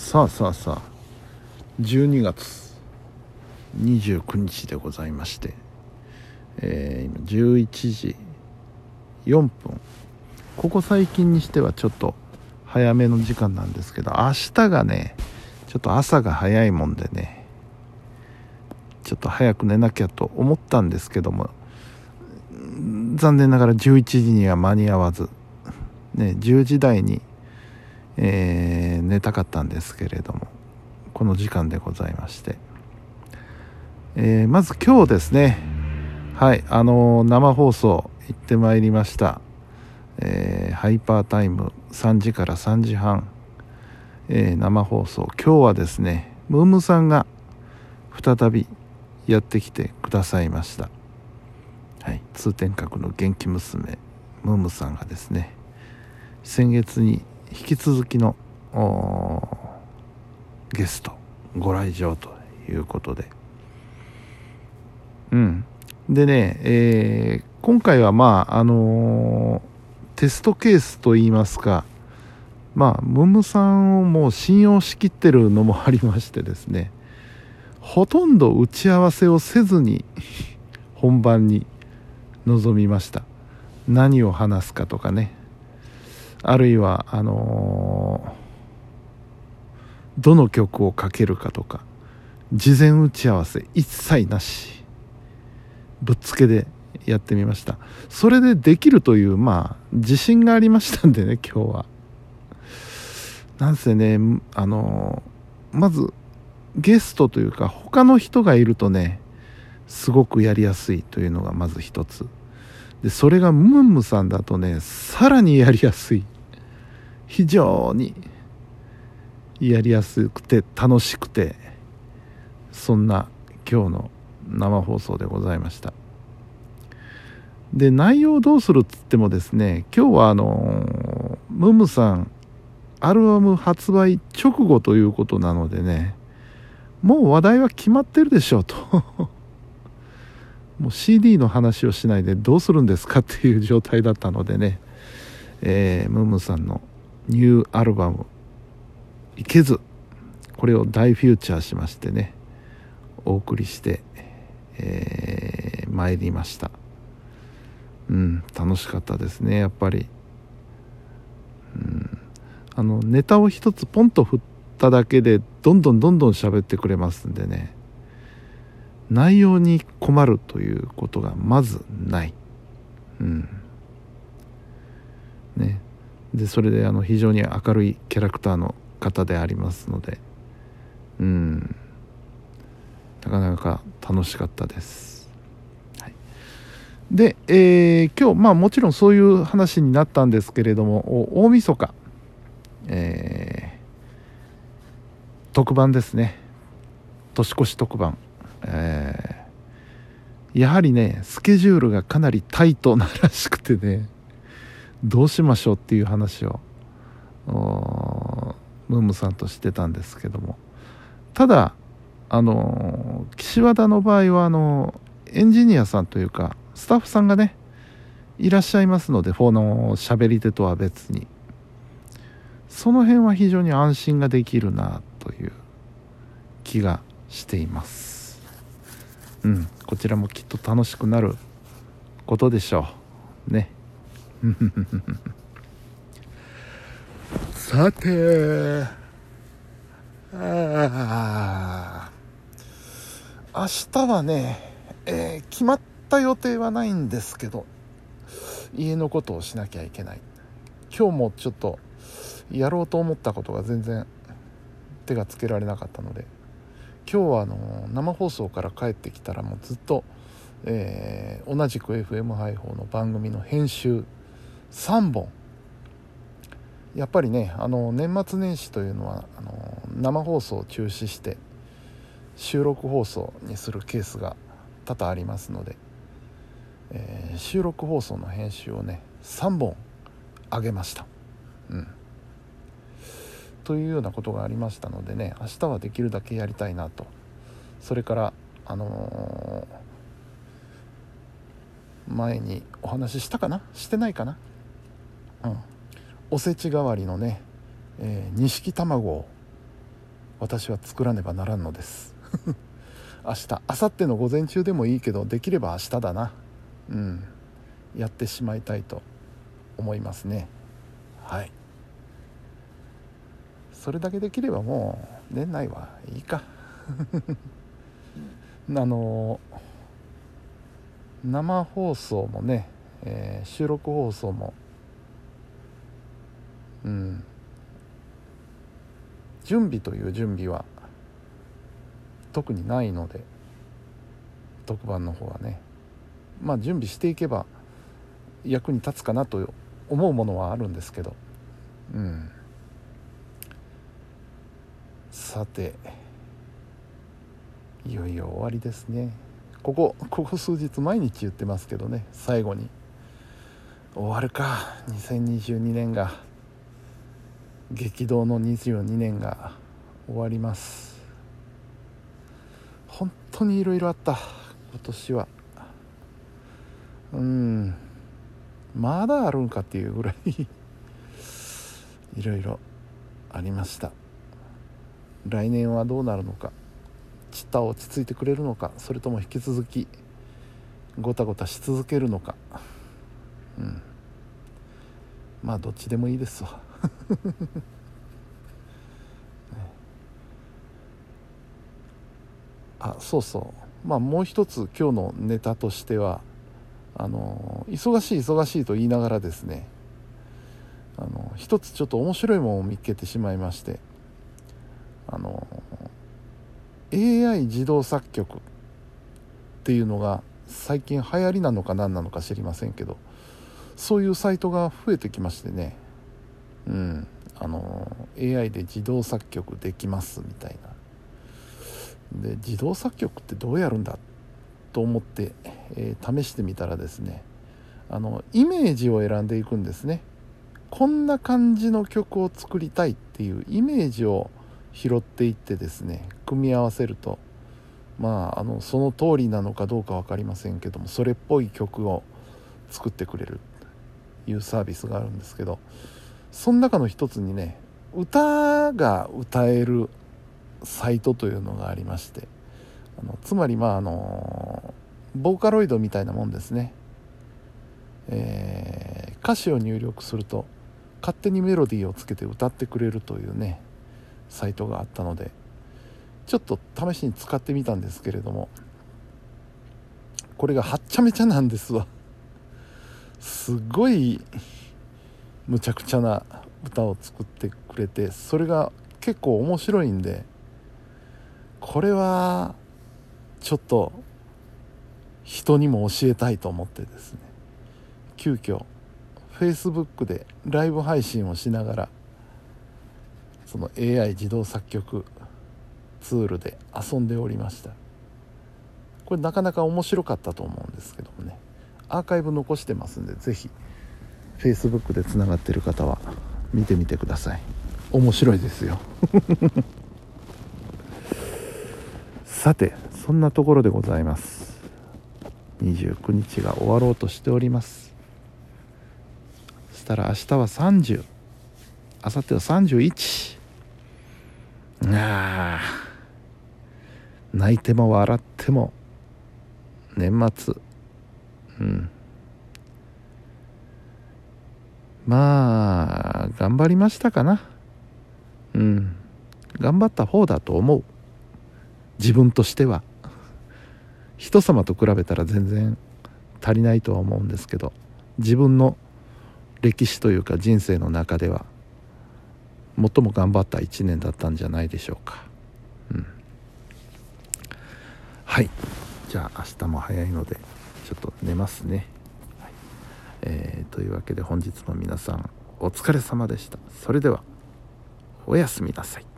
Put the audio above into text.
さあさあさあ12月29日でございまして、えー、今11時4分。ここ最近にしてはちょっと早めの時間なんですけど明日がねちょっと朝が早いもんでねちょっと早く寝なきゃと思ったんですけども残念ながら11時には間に合わず、ね、10時台に、えー寝たかったんですけれどもこの時間でございまして、えーまず今日ですねはいあのー生放送行ってまいりました、えハイパータイム3時から3時半、え生放送。今日はですねムームさんが再びやってきてくださいました。はい、通天閣の元気娘ムームさんがですね先月に引き続きのゲストご来場ということで。うん。でね、えー今回はまああのーテストケースといいますかまあムムさんをもう信用しきってるのもありましてですねほとんど打ち合わせをせずに 本番に臨みました。何を話すかとかね。あるいはあのーどの曲をかけるかとか事前打ち合わせ一切なしぶっつけでやってみました。それでできるというまあ自信がありましたんでね 今日は。なんせねあのーまずゲストというか他の人がいるとねすごくやりやすいというのがまず一つ。でそれがムンムさんだとねさらにやりやすい。非常にやりやすくて楽しくてそんな今日の生放送でございました。で内容どうするっつってもですね今日はあのムムさんアルバム発売直後ということなのでねもう話題は決まってるでしょうと。もう CD の話をしないでどうするんですかっていう状態だったのでね、えームームさんのニューアルバム「いけず」これを大フューチャーしましてね。お送りして、えー参りました。うん楽しかったですねやっぱり。うんあのネタを一つポンと振っただけでどんどんどんどん喋ってくれますんでね。内容に困るということがまずない。うん。ね。でそれであの非常に明るいキャラクターの方でありますので。うん。なかなか楽しかったです、はい、で、えー今日まあもちろんそういう話になったんですけれども大晦日。えー特番ですね。年越し特番。えー。やはりねスケジュールがかなりタイトならしくてねどうしましょうっていう話をムームさんとしてたんですけども。ただあの岸和田の場合はあのエンジニアさんというかスタッフさんがねいらっしゃいますのでフォの喋り手とは別に。その辺は非常に安心ができるなという気がしています。うん。こちらもきっと楽しくなることでしょう。ね。さてあ明日はね、えー決まった予定はないんですけど家のことをしなきゃいけない。今日もちょっとやろうと思ったことが全然手がつけられなかったので今日はあの生放送から帰ってきたらもうずっと、えー同じく FM 配報の番組の編集3本やっぱりねあの年末年始というのはあの生放送を中止して収録放送にするケースが多々ありますので、えー収録放送の編集をね3本上げました。うんというようなことがありましたのでね明日はできるだけやりたいなと。それからあのー前にお話ししたかな？してないかな？うん。おせち代わりのねえー錦、卵を私は作らねばならんのです。明日明後日の午前中でもいいけどできれば明日だな。うん。やってしまいたいと思いますね。はい。それだけできればもう年内はいいか。あの生放送もね、えー、収録放送もうん。準備という準備は特にないので特番の方はね。まあ準備していけば役に立つかなと思うものはあるんですけど。うんさていよいよ終わりですね。ここここ数日毎日言ってますけどね最後に。終わるか。2022年が。激動の22年が。終わります。本当にいろいろあった。今年は。うん。まだあるんかっていうぐらい。いろいろありました。来年はどうなるのかちった落ち着いてくれるのかそれとも引き続きごたごたし続けるのか。うん。まあどっちでもいいですわ。あそうそう。まあもう一つ今日のネタとしてはあの忙しい忙しいと言いながらですねあの一つちょっと面白いものを見つけてしまいましてあの AI 自動作曲っていうのが最近流行りなのか何なのか知りませんけどそういうサイトが増えてきましてね。うん。あの AI で自動作曲できますみたいな。で自動作曲ってどうやるんだと思って、えー、試してみたらですねあのイメージを選んでいくんですね。こんな感じの曲を作りたいっていうイメージを拾っていってですね組み合わせるとまああのその通りなのかどうか分かりませんけどもそれっぽい曲を作ってくれるというサービスがあるんですけどその中の一つにね歌が歌えるサイトというのがありましてあのつまりまああのボーカロイドみたいなもんですね、えー、歌詞を入力すると勝手にメロディーをつけて歌ってくれるというねサイトがあったのでちょっと試しに使ってみたんですけれどもこれがはっちゃめちゃなんですわ。すごいむちゃくちゃな歌を作ってくれてそれが結構面白いんでこれはちょっと人にも教えたいと思ってですね。急遽 Facebook でライブ配信をしながらその AI 自動作曲ツールで遊んでおりました。これなかなか面白かったと思うんですけどもね。アーカイブ残してますんで是非 Facebook でつながってる方は見てみてください。面白いですよ。さてそんなところでございます。29日が終わろうとしております。そしたら明日は30明後日は31あ泣いても笑っても年末。うん。まあ頑張りましたかな。うん。頑張った方だと思う。自分としては。人様と比べたら全然足りないとは思うんですけど自分の歴史というか人生の中では。最も頑張った1年だったんじゃないでしょうか、うん、はい。じゃあ明日も早いのでちょっと寝ますね、はい。えー、というわけで本日も皆さんお疲れ様でした。それではおやすみなさい。